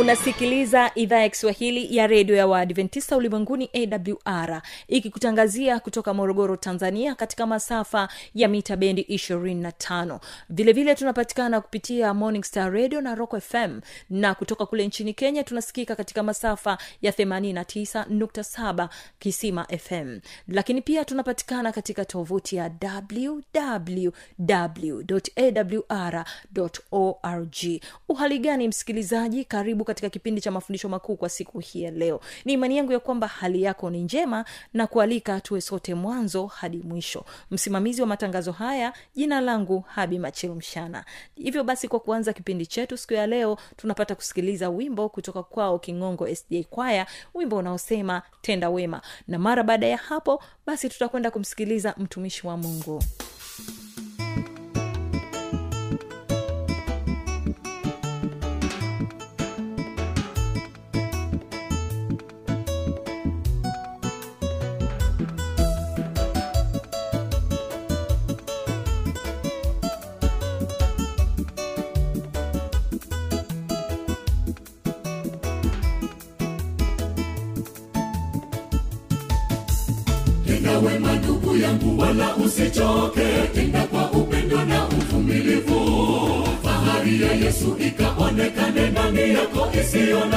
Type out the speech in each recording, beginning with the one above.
unasikiliza idhaa ya kiswahili ya redio ya waadventista ulimwenguni awr ikikutangazia kutoka morogoro tanzania katika masafa ya mita bendi 25 vilevile tunapatikana kupitia morning star radio na rock fm na kutoka kule nchini kenya tunasikika katika masafa ya 89.7 kisima fm lakini pia tunapatikana katika tovuti ya www.awr org. Uhali msikilizaji? Karibu katika kipindi cha mafundisho makuu kwa siku hii ya leo. Ni imani yangu ya kwamba hali yako ni njema na kualika tuwe sote mwanzo hadi mwisho. Msimamizi wa matangazo haya jina langu habi machelu mshana hivyo basi kwa kuanza kipindi chetu siku ya leo tunapata kusikiliza wimbo kutoka kwao kingongo sda kwaya wimbo unaosema tenda wema. Na mara baada ya hapo basi tutakwenda kumsikiliza mtumishi wa mungu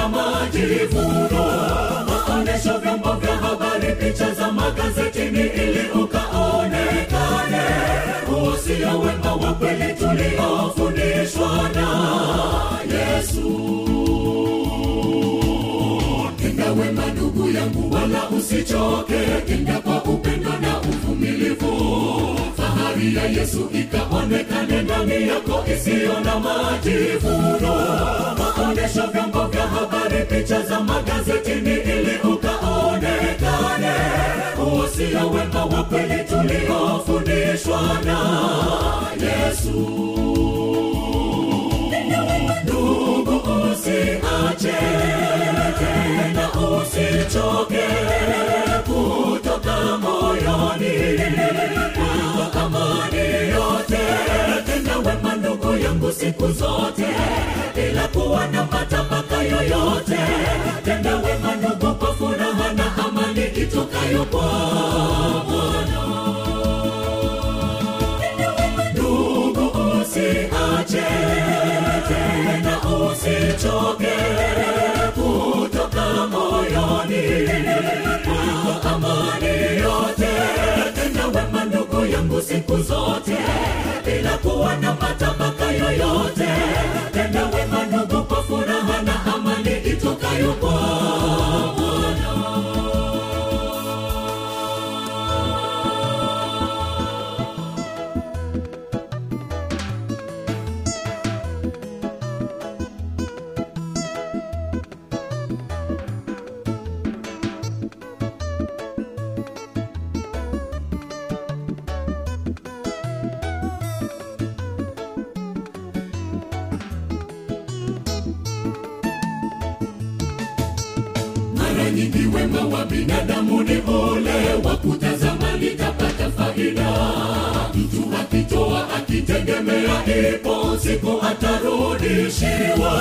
na majivuno maonesho vyombo vya habari picha za magazetini ili ukaonekane usia wema wa kweli tuliofundishwa na yesu tenda wema ndugu yangu wala usichoke. Tenda fahari ya yesu ikaonekane ndani yako isiyo na majivuno. Maonesho vyombo vya habari picha za magazetini ili ukaonekane. Usia wema wa kweli tuliofundishwa na yesu. Ndugu usiache tena usichoke. Kutoka moyoni yangu siku zote bila kuwa na matabaka yoyote. Tenda wema kwa furaha na amani itokayo kwa bwana. Tena usichoke kutoka moyoni siku zote nyingi wema wa binadamu ni ule wa kutazama litapata faida. Mtu akitoa akitegemea ipo siku atarudishiwa.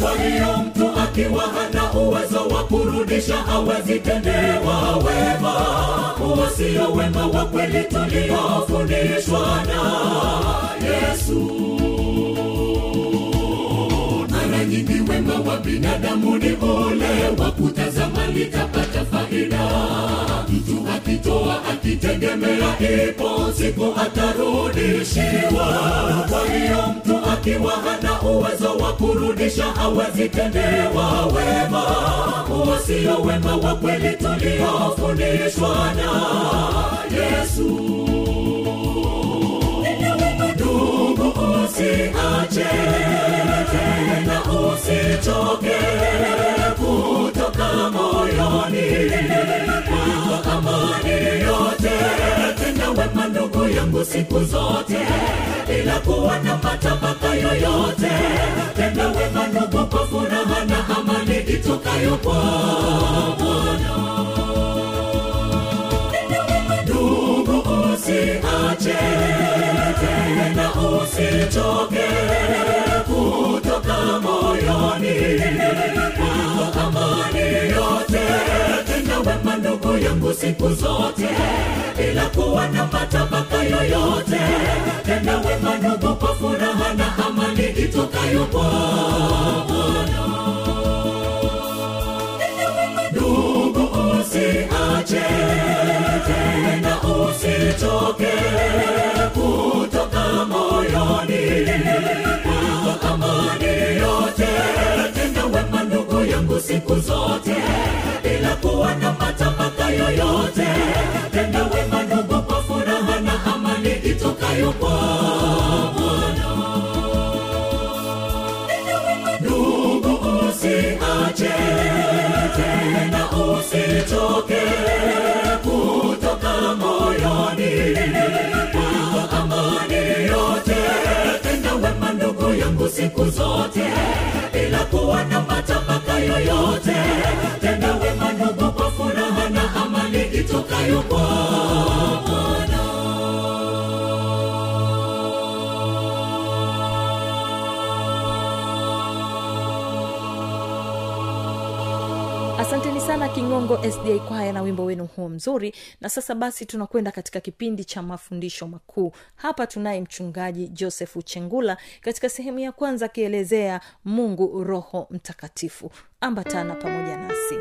Kwa hiyo mtu akiwa hana uwezo wa kurudisha hawezi tendewa wema. Huo wema wa kweli tuliofundishwa na yesu wema wa binadamu ni ule wa litapata faida. Mtu akitoa akitegemea ipo siku atarudishiwa. Kwa hiyo mtu akiwa hana uwezo wa kurudisha hawezi tendewa wema. Huo wema wa kweli tuliofundishwa na yesu usichoke kutoka moyoni kwa amani yote tenda wema ndugu yangu siku zote bila kuwa na matabaka yoyote tenda wema ndugu kwa furaha na amani itokayo kwa bwana usiache tena usichoke kutoka moyoni kwa amani yote. Tena wema ndugu yangu siku zote bila kuwa na matabaka yoyote. Tena wema ndugu kwa furaha na amani itokayo kwa ndugu usiache tena usichoke siku zote bila kuwa na matabaka yoyote. Tenda wema ndugu kwa furaha na amani itokayo kwa bwana. Ndugu usiache tena usitoke kutoka moyoni yangu siku zote bila kuwa na matabaka yoyote. Tenda wema ndugu kwa furaha na amani itokayo kwa asanteni sana kingongo sda kwaya na wimbo wenu huo mzuri. Na sasa basi tunakwenda katika kipindi cha mafundisho makuu. Hapa tunaye mchungaji josefu chengula katika sehemu ya kwanza akielezea mungu roho mtakatifu. Ambatana pamoja nasi.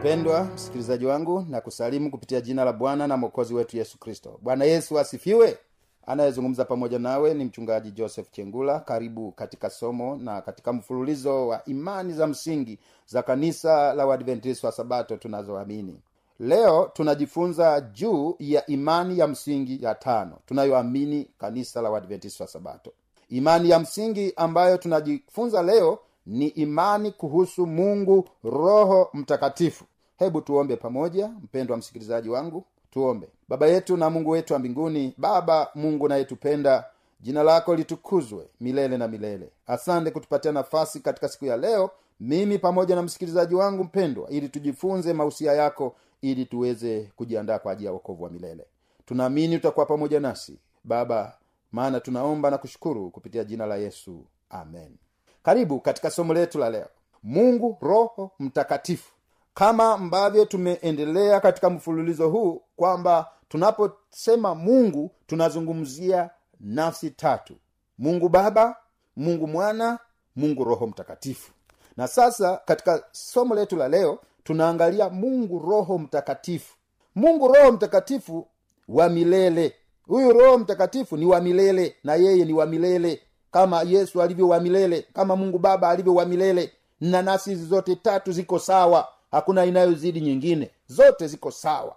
Mpendwa msikilizaji wangu na kusalimu kupitia jina la bwana na mwokozi wetu yesu kristo. Bwana yesu asifiwe anayezungumza pamoja nawe ni mchungaji joseph chengula. Karibu katika somo na katika mfululizo wa imani za msingi za kanisa la uadventist wa sabato tunazoamini. Leo tunajifunza juu ya imani ya msingi ya tano tunayoamini kanisa la uadventist wa sabato. Imani ya msingi ambayo tunajifunza leo ni imani kuhusu mungu roho mtakatifu. Hebu tuombe pamoja mpendwa msikilizaji wangu tuombe. Baba yetu na mungu wetu wa mbinguni baba mungu nayetupenda jina lako litukuzwe milele na milele. Asante kutupatia nafasi katika siku ya leo mimi pamoja na msikilizaji wangu mpendwa ili tujifunze mausia yako ili tuweze kujiandaa kwa ajili ya wokovu wa milele. Tunaamini utakuwa pamoja nasi baba maana tunaomba na kushukuru kupitia jina la yesu. Amen. Karibu katika somo letu la leo. Mungu roho mtakatifu kama ambavyo tumeendelea katika mfululizo huu kwamba tunaposema mungu tunazungumzia nafsi tatu. Mungu baba mungu mwana mungu roho mtakatifu. Na sasa katika somo letu la leo tunaangalia mungu roho mtakatifu. Mungu roho mtakatifu wa milele. Huyu roho mtakatifu ni wa milele na yeye ni wa milele. Kama yesu alivyo wa milele kama mungu baba alivyo wa milele. Na nafsi zote tatu ziko sawa hakuna inayozidi nyingine. Zote ziko sawa.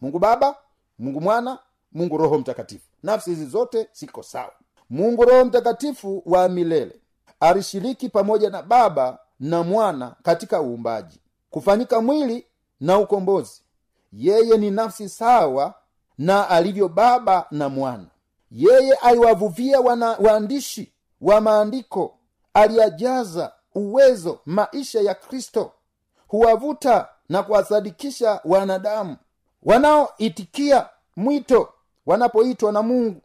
Mungu baba mungu mwana mungu roho mtakatifu. Nafsi hizi zote ziko sawa. Mungu roho mtakatifu wa milele alishiriki pamoja na baba na mwana katika uumbaji kufanyika mwili na ukombozi. Yeye ni nafsi sawa na alivyo baba na mwana. Yeye aliwavuvia wana waandishi wa maandiko aliyajaza uwezo maisha ya kristo huwavuta na kuwasadikisha wanadamu wanaoitikia mwito wanapoitwa na mungu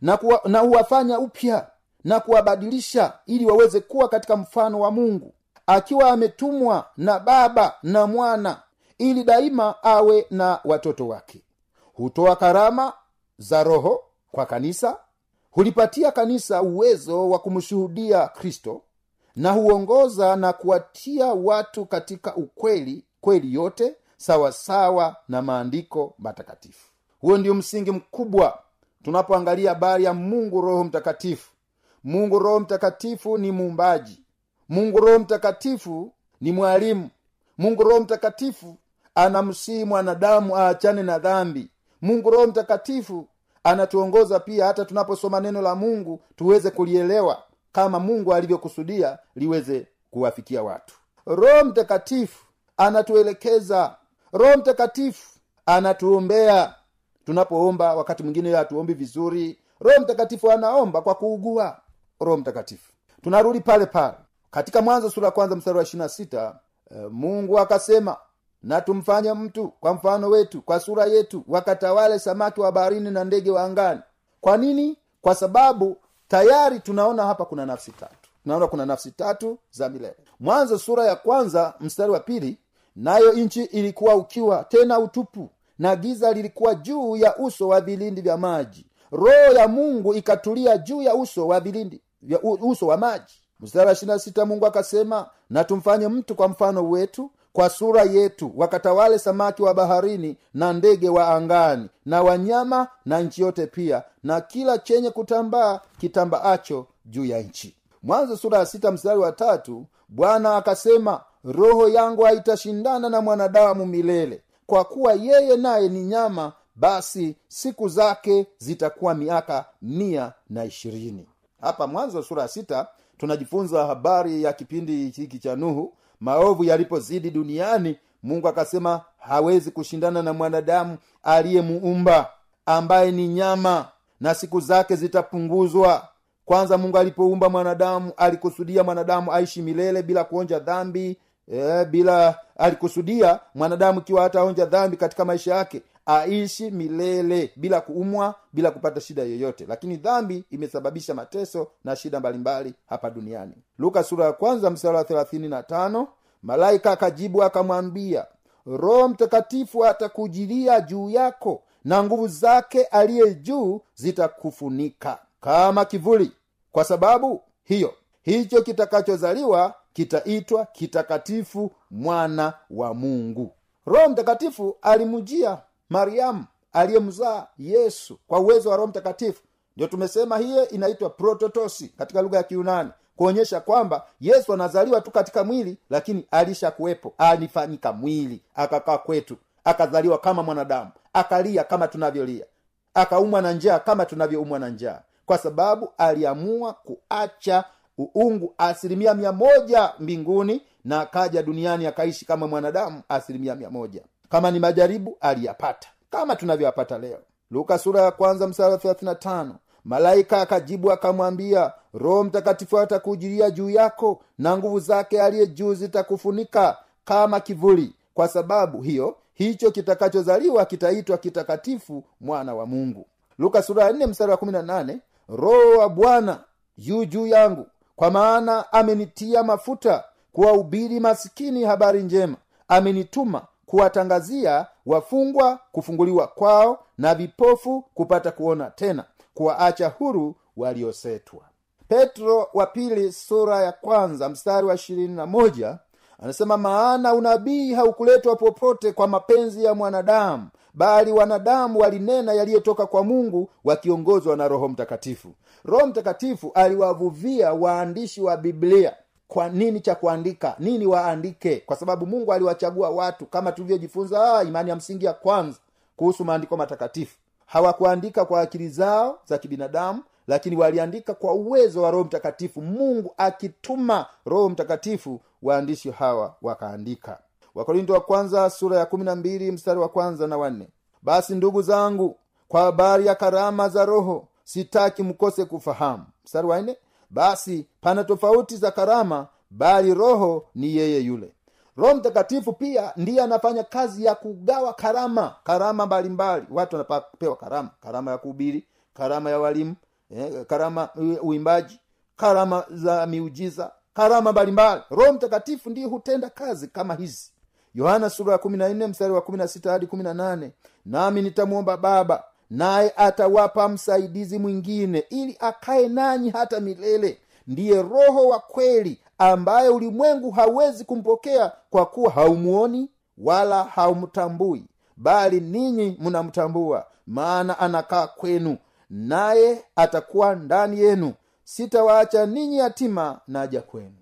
na, kuwa, na huwafanya upya na kuwabadilisha ili waweze kuwa katika mfano wa mungu akiwa ametumwa na baba na mwana ili daima awe na watoto wake. Hutoa karama za roho kwa kanisa hulipatia kanisa uwezo wa kumshuhudia kristo na huongoza na kuwatia watu katika ukweli kweli yote sawasawa na maandiko matakatifu. Huo ndio msingi mkubwa tunapoangalia habari ya mungu roho mtakatifu. Mungu roho mtakatifu ni muumbaji. Mungu roho mtakatifu ni mwalimu. Mungu roho mtakatifu anamsihi mwanadamu aachane na dhambi. Mungu roho mtakatifu anatuongoza pia hata tunaposoma neno la mungu tuweze kulielewa kama mungu alivyokusudia liweze kuwafikia watu. Roho mtakatifu anatuelekeza. Roho mtakatifu anatuombea. Tunapoomba wakati mwingine hatuombi vizuri roho mtakatifu anaomba kwa kuugua. Roho mtakatifu tunarudi pale pale. Katika mwanzo sura kwanza mstari wa ishirina sita e, mungu akasema na tumfanye mtu kwa mfano wetu kwa sura yetu wakatawale samaki wa baharini na ndege wa angani. Kwa nini? Kwa sababu tayari tunaona hapa kuna nafsi tatu. Tunaona kuna nafsi tatu za milele. Mwanzo sura ya kwanza mstari wa pili nayo nchi ilikuwa ukiwa tena utupu na giza lilikuwa juu ya uso wa vilindi vya maji. Roho ya mungu ikatulia juu ya uso wa vilindi vya uso wa maji. Mstari wa ishirina sita mungu akasema na tumfanye mtu kwa mfano wetu kwa sura yetu wakatawale samaki wa baharini na ndege wa angani na wanyama na nchi yote pia na kila chenye kutambaa kitambaacho juu ya nchi. Mwanzo sura ya sita mstari wa tatu bwana akasema roho yangu haitashindana na mwanadamu milele. Kwa kuwa yeye naye ni nyama basi siku zake zitakuwa miaka mia na ishirini. Hapa mwanzo sura ya sita tunajifunza habari ya kipindi hiki cha nuhu maovu yalipozidi duniani mungu akasema hawezi kushindana na mwanadamu aliyemuumba ambaye ni nyama na siku zake zitapunguzwa. Kwanza mungu alipoumba mwanadamu alikusudia mwanadamu aishi milele bila kuonja dhambi e, bila alikusudia mwanadamu ikiwa hataonja dhambi katika maisha yake aishi milele bila kuumwa bila kupata shida yoyote. Lakini dhambi imesababisha mateso na shida mbalimbali hapa duniani. Luka sura ya kwanza wa malaika akajibu akamwambia roho mtakatifu atakujilia juu yako na nguvu zake aliye juu zitakufunika kama kivuli. Kwa sababu hiyo hicho kitakachozaliwa kitaitwa kitakatifu mwana wa mungu. Roho mtakatifu alimjia mariamu aliyemzaa yesu kwa uwezo wa roho mtakatifu. Ndio tumesema hiyo inaitwa prototosi katika lugha ya kiunani kuonyesha kwamba yesu anazaliwa tu katika mwili lakini alishakuwepo alifanyika mwili akakaa kwetu akazaliwa kama mwanadamu akalia kama tunavyolia akaumwa na njaa kama tunavyoumwa na njaa kwa sababu aliamua kuacha uungu asilimia mia moja mbinguni na akaja duniani akaishi kama mwanadamu asilimia mia moja kama ni majaribu aliyapata. Kama tunavyoyapata leo. Luka sura ya kwanza msara wa 35 malaika akajibu akamwambia roho mtakatifu atakujilia juu yako na nguvu zake aliye juu zitakufunika kama kivuli. Kwa sababu hiyo hicho kitakachozaliwa kitaitwa kitakatifu mwana wa mungu. Luka sura ya 4 mstari wa 18 roho wa bwana yu juu yangu kwa maana amenitia mafuta kuwahubiri masikini habari njema. Amenituma kuwatangazia wafungwa kufunguliwa kwao na vipofu kupata kuona tena kuwaacha huru waliosetwa. Petro wa pili sura ya kwanza mstari wa ishirini na moja anasema maana unabii haukuletwa popote kwa mapenzi ya mwanadamu bali wanadamu walinena yaliyotoka kwa mungu wakiongozwa na roho mtakatifu. Roho mtakatifu aliwavuvia waandishi wa biblia kwa nini cha kuandika? Nini waandike? Kwa sababu mungu aliwachagua watu kama tulivyojifunza ah, imani ya msingi ya kwanza kuhusu maandiko matakatifu. Hawakuandika kwa akili zao za kibinadamu lakini waliandika kwa uwezo wa roho mtakatifu. Mungu akituma roho mtakatifu waandishi hawa wakaandika. Wakorinto wa kwanza sura ya kumi na mbili mstari wa kwanza na wanne basi ndugu zangu kwa habari ya karama za roho sitaki mkose kufahamu. Mstari wa nne basi pana tofauti za karama bali roho ni yeye yule. Roho mtakatifu pia ndiye anafanya kazi ya kugawa karama karama mbalimbali. Watu wanapewa karama karama ya kuhubiri karama ya walimu eh, karama uimbaji karama za miujiza karama mbalimbali. Roho mtakatifu ndiye hutenda kazi kama hizi. Yohana sura ya kumi na mstari wa hadi kumi na nami nitamwomba baba naye atawapa msaidizi mwingine ili akaye nanyi hata milele. Ndiye roho wa kweli ambaye ulimwengu hawezi kumpokea kwa kuwa haumuoni wala haumtambui bali ninyi mnamtambua maana anakaa kwenu naye atakuwa ndani yenu. Sitawaacha ninyi yatima naja kwenu.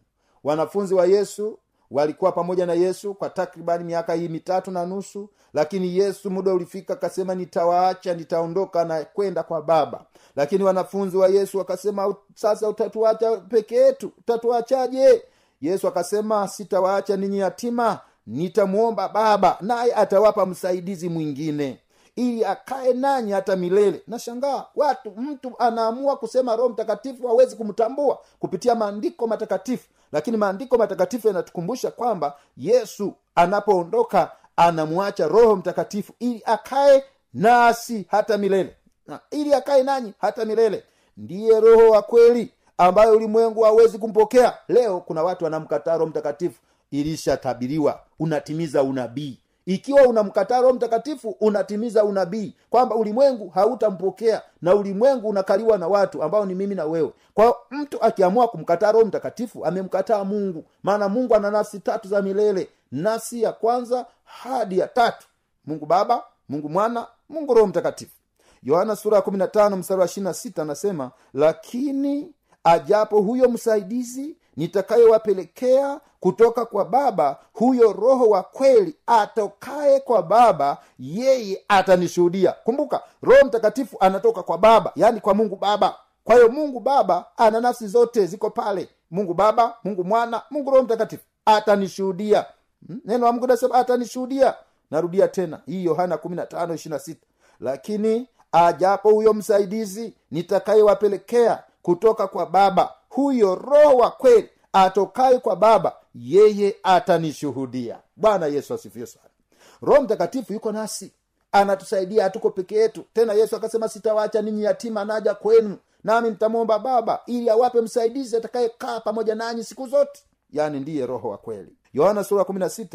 Wanafunzi wa yesu walikuwa pamoja na yesu kwa takribani miaka hii mitatu na nusu lakini yesu muda ulifika akasema nitawaacha nitaondoka na kwenda kwa baba. Lakini wanafunzi wa yesu wakasema sasa utatuacha peke yetu? Utatuachaje? Yesu akasema sitawaacha ninyi yatima nitamwomba baba naye atawapa msaidizi mwingine ili akae nanyi hata milele. Nashangaa watu mtu anaamua kusema roho mtakatifu hawezi kumtambua kupitia maandiko matakatifu lakini maandiko matakatifu yanatukumbusha kwamba yesu anapoondoka anamwacha roho mtakatifu ili akae nasi hata milele. Na ili akae nanyi hata milele. Ndiye roho wa kweli ambayo ulimwengu hawezi kumpokea. Leo kuna watu wanamkataa roho mtakatifu. Ilishatabiriwa unatimiza unabii ikiwa unamkataa roho mtakatifu unatimiza unabii kwamba ulimwengu hautampokea na ulimwengu unakaliwa na watu ambao ni mimi na wewe. Kwa mtu akiamua kumkataa roho mtakatifu amemkataa mungu. Maana mungu ana nafsi tatu za milele. Nafsi ya kwanza hadi ya tatu. Mungu baba mungu mwana mungu roho mtakatifu. Yohana sura ya 15 mstari wa 26 anasema lakini ajapo huyo msaidizi nitakayewapelekea kutoka kwa baba huyo roho wa kweli atokaye kwa baba yeye atanishuhudia. Kumbuka roho mtakatifu anatoka kwa baba yaani kwa mungu baba. Kwa hiyo mungu baba ana nafsi zote ziko pale. Mungu baba mungu mwana mungu roho mtakatifu atanishuhudia. Hmm? neno wa mungu nasema atanishuhudia. Narudia tena hii yohana 15 lakini ajapo huyo msaidizi nitakayewapelekea kutoka kwa baba huyo roho wa kweli atokaye kwa baba yeye atanishuhudia. Bwana yesu asifiwe sana. Roho mtakatifu yuko nasi anatusaidia hatuko peke yetu. Tena yesu akasema sitawacha ninyi yatima naja kwenu nami nitamwomba baba ili awape msaidizi atakayekaa pamoja nanyi siku zote. Yaani ndiye roho wa kweli. Yohana sura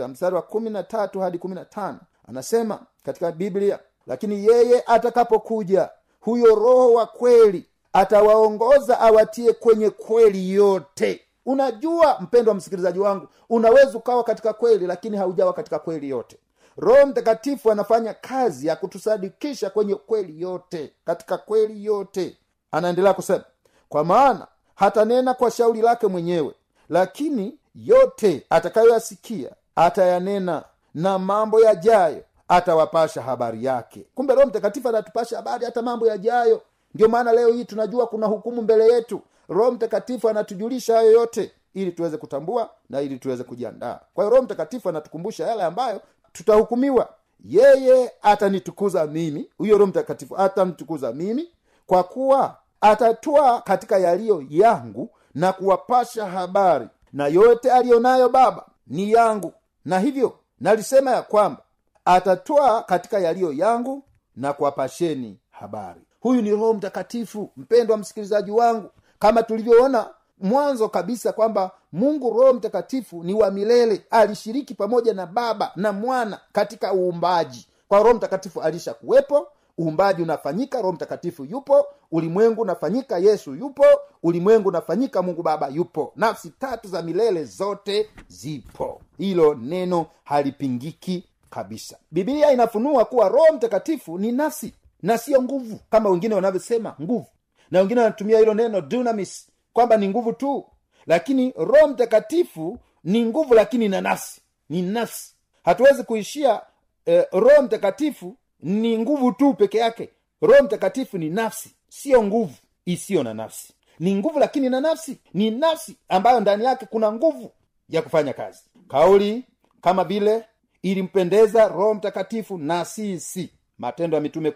mstari wa 13 hadi 15 anasema katika biblia lakini yeye atakapokuja huyo roho wa kweli atawaongoza awatie kwenye kweli yote. Unajua mpendo wa msikilizaji wangu unaweza ukawa katika kweli lakini haujawa katika kweli yote. Roho mtakatifu anafanya kazi ya kutusadikisha kwenye kweli yote katika kweli yote. Anaendelea kusema kwa maana hatanena kwa shauri lake mwenyewe lakini yote atakayoyasikia atayanena na mambo yajayo atawapasha habari yake. Kumbe roho mtakatifu anatupasha habari hata mambo yajayo ndio maana leo hii tunajua kuna hukumu mbele yetu. Roho mtakatifu anatujulisha hayo yote ili tuweze kutambua na ili tuweze kujiandaa. Kwa hiyo roho mtakatifu anatukumbusha yale ambayo tutahukumiwa. Yeye atanitukuza mimi. Huyo roho mtakatifu atamtukuza mimi kwa kuwa atatwaa katika yaliyo yangu na kuwapasha habari. Na yote aliyonayo baba ni yangu. Na hivyo nalisema ya kwamba atatwaa katika yaliyo yangu na kuwapasheni habari huyu ni roho mtakatifu mpendwa msikilizaji wangu. Kama tulivyoona mwanzo kabisa kwamba mungu roho mtakatifu ni wa milele. Alishiriki pamoja na baba na mwana katika uumbaji. Kwa roho mtakatifu alishakuwepo uumbaji unafanyika roho mtakatifu yupo ulimwengu unafanyika yesu yupo ulimwengu unafanyika mungu baba yupo. Nafsi tatu za milele zote zipo. Hilo neno halipingiki kabisa. Bibilia inafunua kuwa roho mtakatifu ni nafsi na siyo nguvu kama wengine wanavyosema nguvu. Na wengine wanatumia hilo neno dunamis kwamba ni nguvu tu. Lakini roho mtakatifu ni nguvu lakini na nafsi. Ni nafsi. Hatuwezi kuishia eh, roho mtakatifu ni nguvu tu peke yake. Roho mtakatifu ni nafsi siyo nguvu isiyo na nafsi. Ni nguvu lakini na nafsi. Ni nafsi ambayo ndani yake kuna nguvu ya kufanya kazi. Kauli kama vile ilimpendeza roho mtakatifu na sisi matendo ya mitume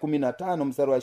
mstari wa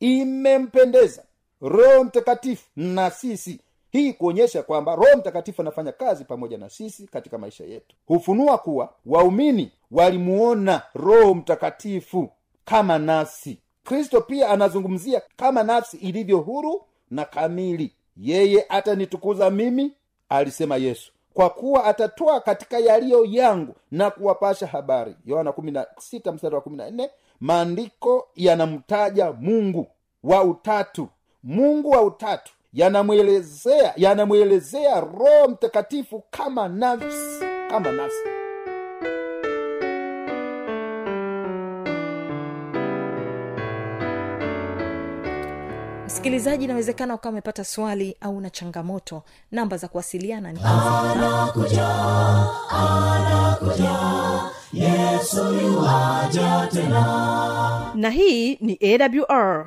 imempendeza roho mtakatifu na sisi. Hii kuonyesha kwamba roho mtakatifu anafanya kazi pamoja na sisi katika maisha yetu. Hufunua kuwa waumini walimuona roho mtakatifu kama nafsi. Kristo pia anazungumzia kama nafsi ilivyo huru na kamili. Yeye atanitukuza mimi alisema yesu kwa kuwa atatoa katika yaliyo yangu na kuwapasha habari. Yohana 16 mstari wa 14 maandiko yanamtaja mungu wa utatu. Mungu wa utatu yanamwelezea yanamwelezea roho mtakatifu kama nafsi kama nafsi msikilizaji inawezekana ukawa umepata swali au na changamoto. Namba za kuwasiliana ni na hii ni awr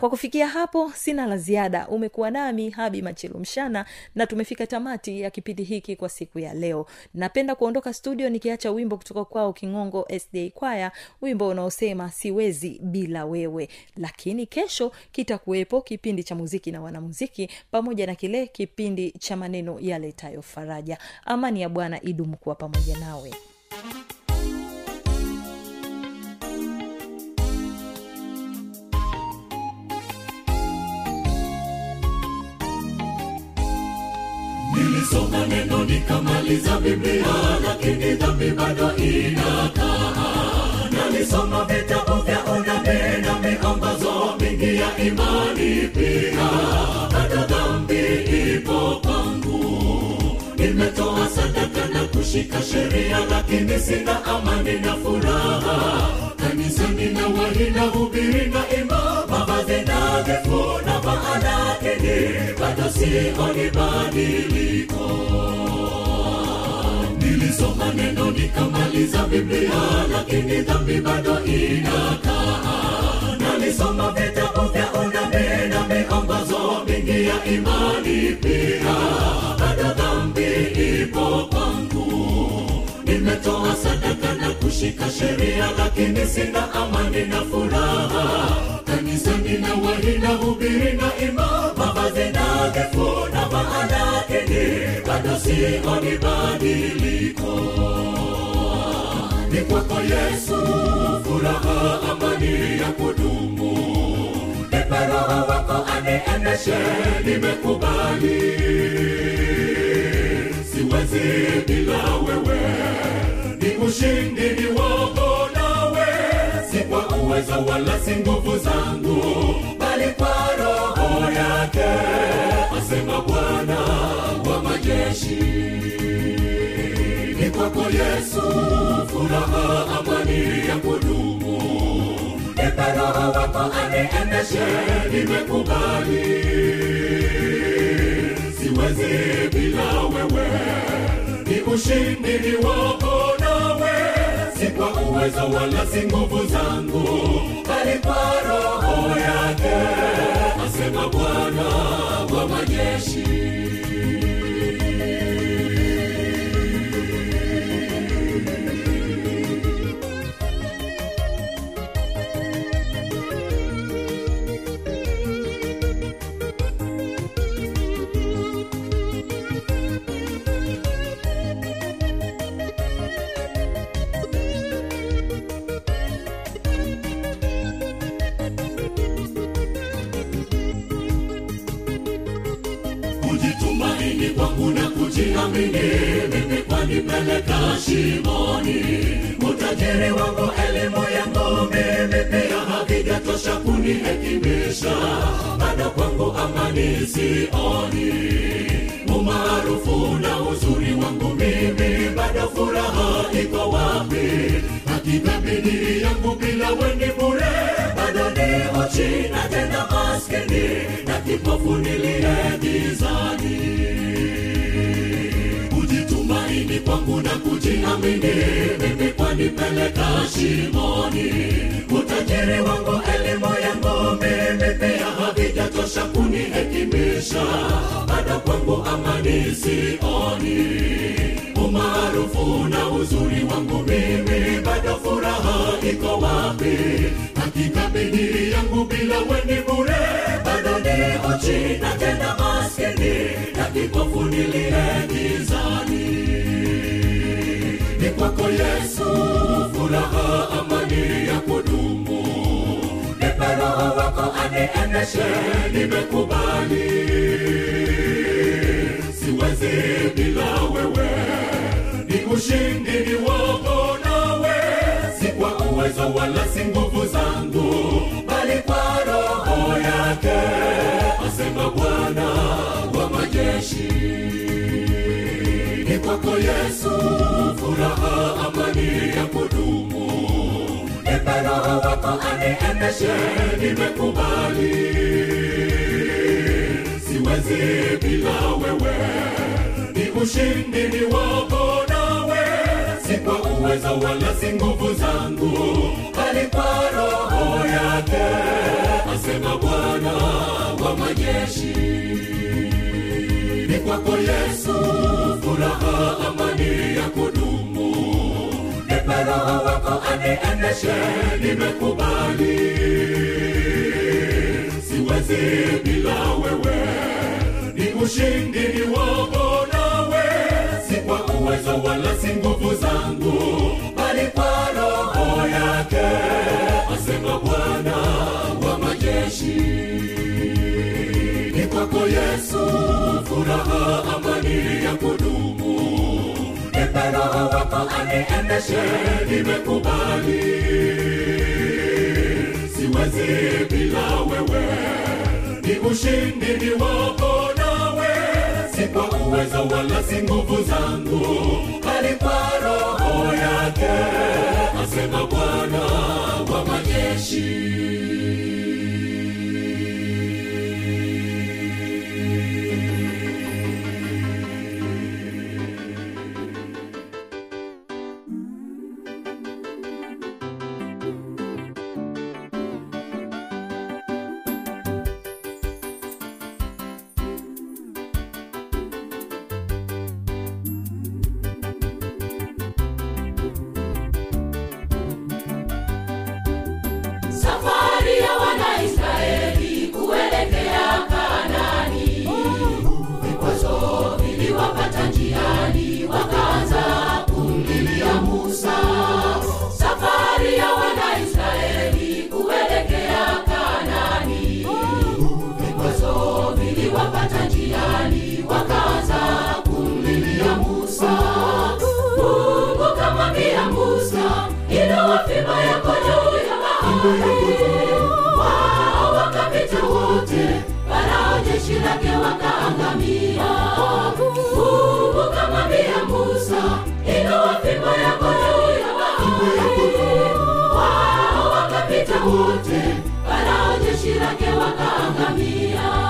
kwa kufikia hapo sina la ziada. Umekuwa nami habi machilu mshana na tumefika tamati ya kipindi hiki kwa siku ya leo. Napenda kuondoka studio nikiacha wimbo kutoka kwao kingongo sda kwaya wimbo unaosema siwezi bila wewe. Lakini kesho kitakuwepo kipindi cha muziki na wanamuziki pamoja na kile kipindi cha maneno yaletayo faraja. Amani ya bwana idumu kuwa pamoja nawe nilisoma neno nikamaliza biblia lakini dhambi bado inakaa nalisoma vitabu vya unabii na miambazo mingi ya imani pia na kushika sheria lakini sina amani na furaha. Kanisani na wahina hubiri na ima mavazi nadhifu na maanakini bado sioni badiliko. Nilisoma neno nikamaliza biblia lakini dhambi bado inakaa. Nalisoma vitabu vya unabii na miongozo mingi ya imani pia. Bado dhambi ipo kwangu. Nimetoa sadaka na kushika sheria lakini sina amani na furaha. Kanisani na wahi na hubiri na ima mavazi nadhifu na maanakini bado sioni badiliko. Ni kwako yesu furaha amani ya kudumu. Nipe roho wako aniendeshe nimekubali siwezi bila wewe ni ushindi ni wako nawe. Si kwa uwezo wala si nguvu zangu bali kwa roho yake asema bwana wa majeshi. Ni kwako yesu furaha amani ya kudumu. Nipe roho wako aniendeshe nimekubali siwezi bila wewe. Ni ushindi ni wako nawe. Si kwa uwezo wala si nguvu zangu bali kwa roho yake asema bwana wa majeshi kujitumaini kwangu na kujiamini. Mimi kwanipeleka shimoni utajiri wangu elimu yangu mimi pia hakijatosha kunihekimisha bado kwangu amani sioni. Umaarufu na uzuri wangu mimi bado furaha iko wapi? Hakika yangu bila weni bure bado ni ochi na tena maskini na kipofu niliye gizani kwangu na kujiamini mimi kwanipeleka shimoni. Utajiri wangu elimu yangu mimi pia havijatosha kunihekimisha. Bado kwangu amani sioni. Umaarufu na uzuri wangu mimi bado furaha iko wapi? Hakika bidii yangu bila weni bure bado ni ochi na tena maskini. Na kipofu niliye gizani. ni kwako yesu furaha amani ya kudumu. Nipe roho wako aniendeshe nimekubali. Siwezi bila wewe ni ushindi ni wako nawe. Si kwa uwezo wala si nguvu zangu bali kwa roho yake asema bwana wa majeshi kwako yesu furaha amani ya kudumu. Nipe roho wako aniendeshe nimekubali. Siwezi bila wewe ni ushindi ni wako nawe. Si kwa uwezo wala si nguvu zangu bali kwa roho yake asema bwana wa majeshi. Ni kwako yesu furaha amani ya kudumu. Nipe roho wako aniendeshe nimekubali. Siwezi bila wewe. Ni ushindi ni wako nawe. Si kwa uwezo wala si nguvu zangu bali kwa roho yake asema bwana wa majeshi. Ni kwako yesu furaha amani ya kudumu aniendeshe nimekubali. Siwezi bila wewe. Ni ushindi ni wako nawe. Si kwa uwezo wala si nguvu zangu bali kwa roho yake asema bwana wa majeshi zake wakaangamia. Kumbuka mavi ya Musa, inua fimbo yako juu ya bahari, wao wakapita wote, Farao jeshi lake wakaangamia.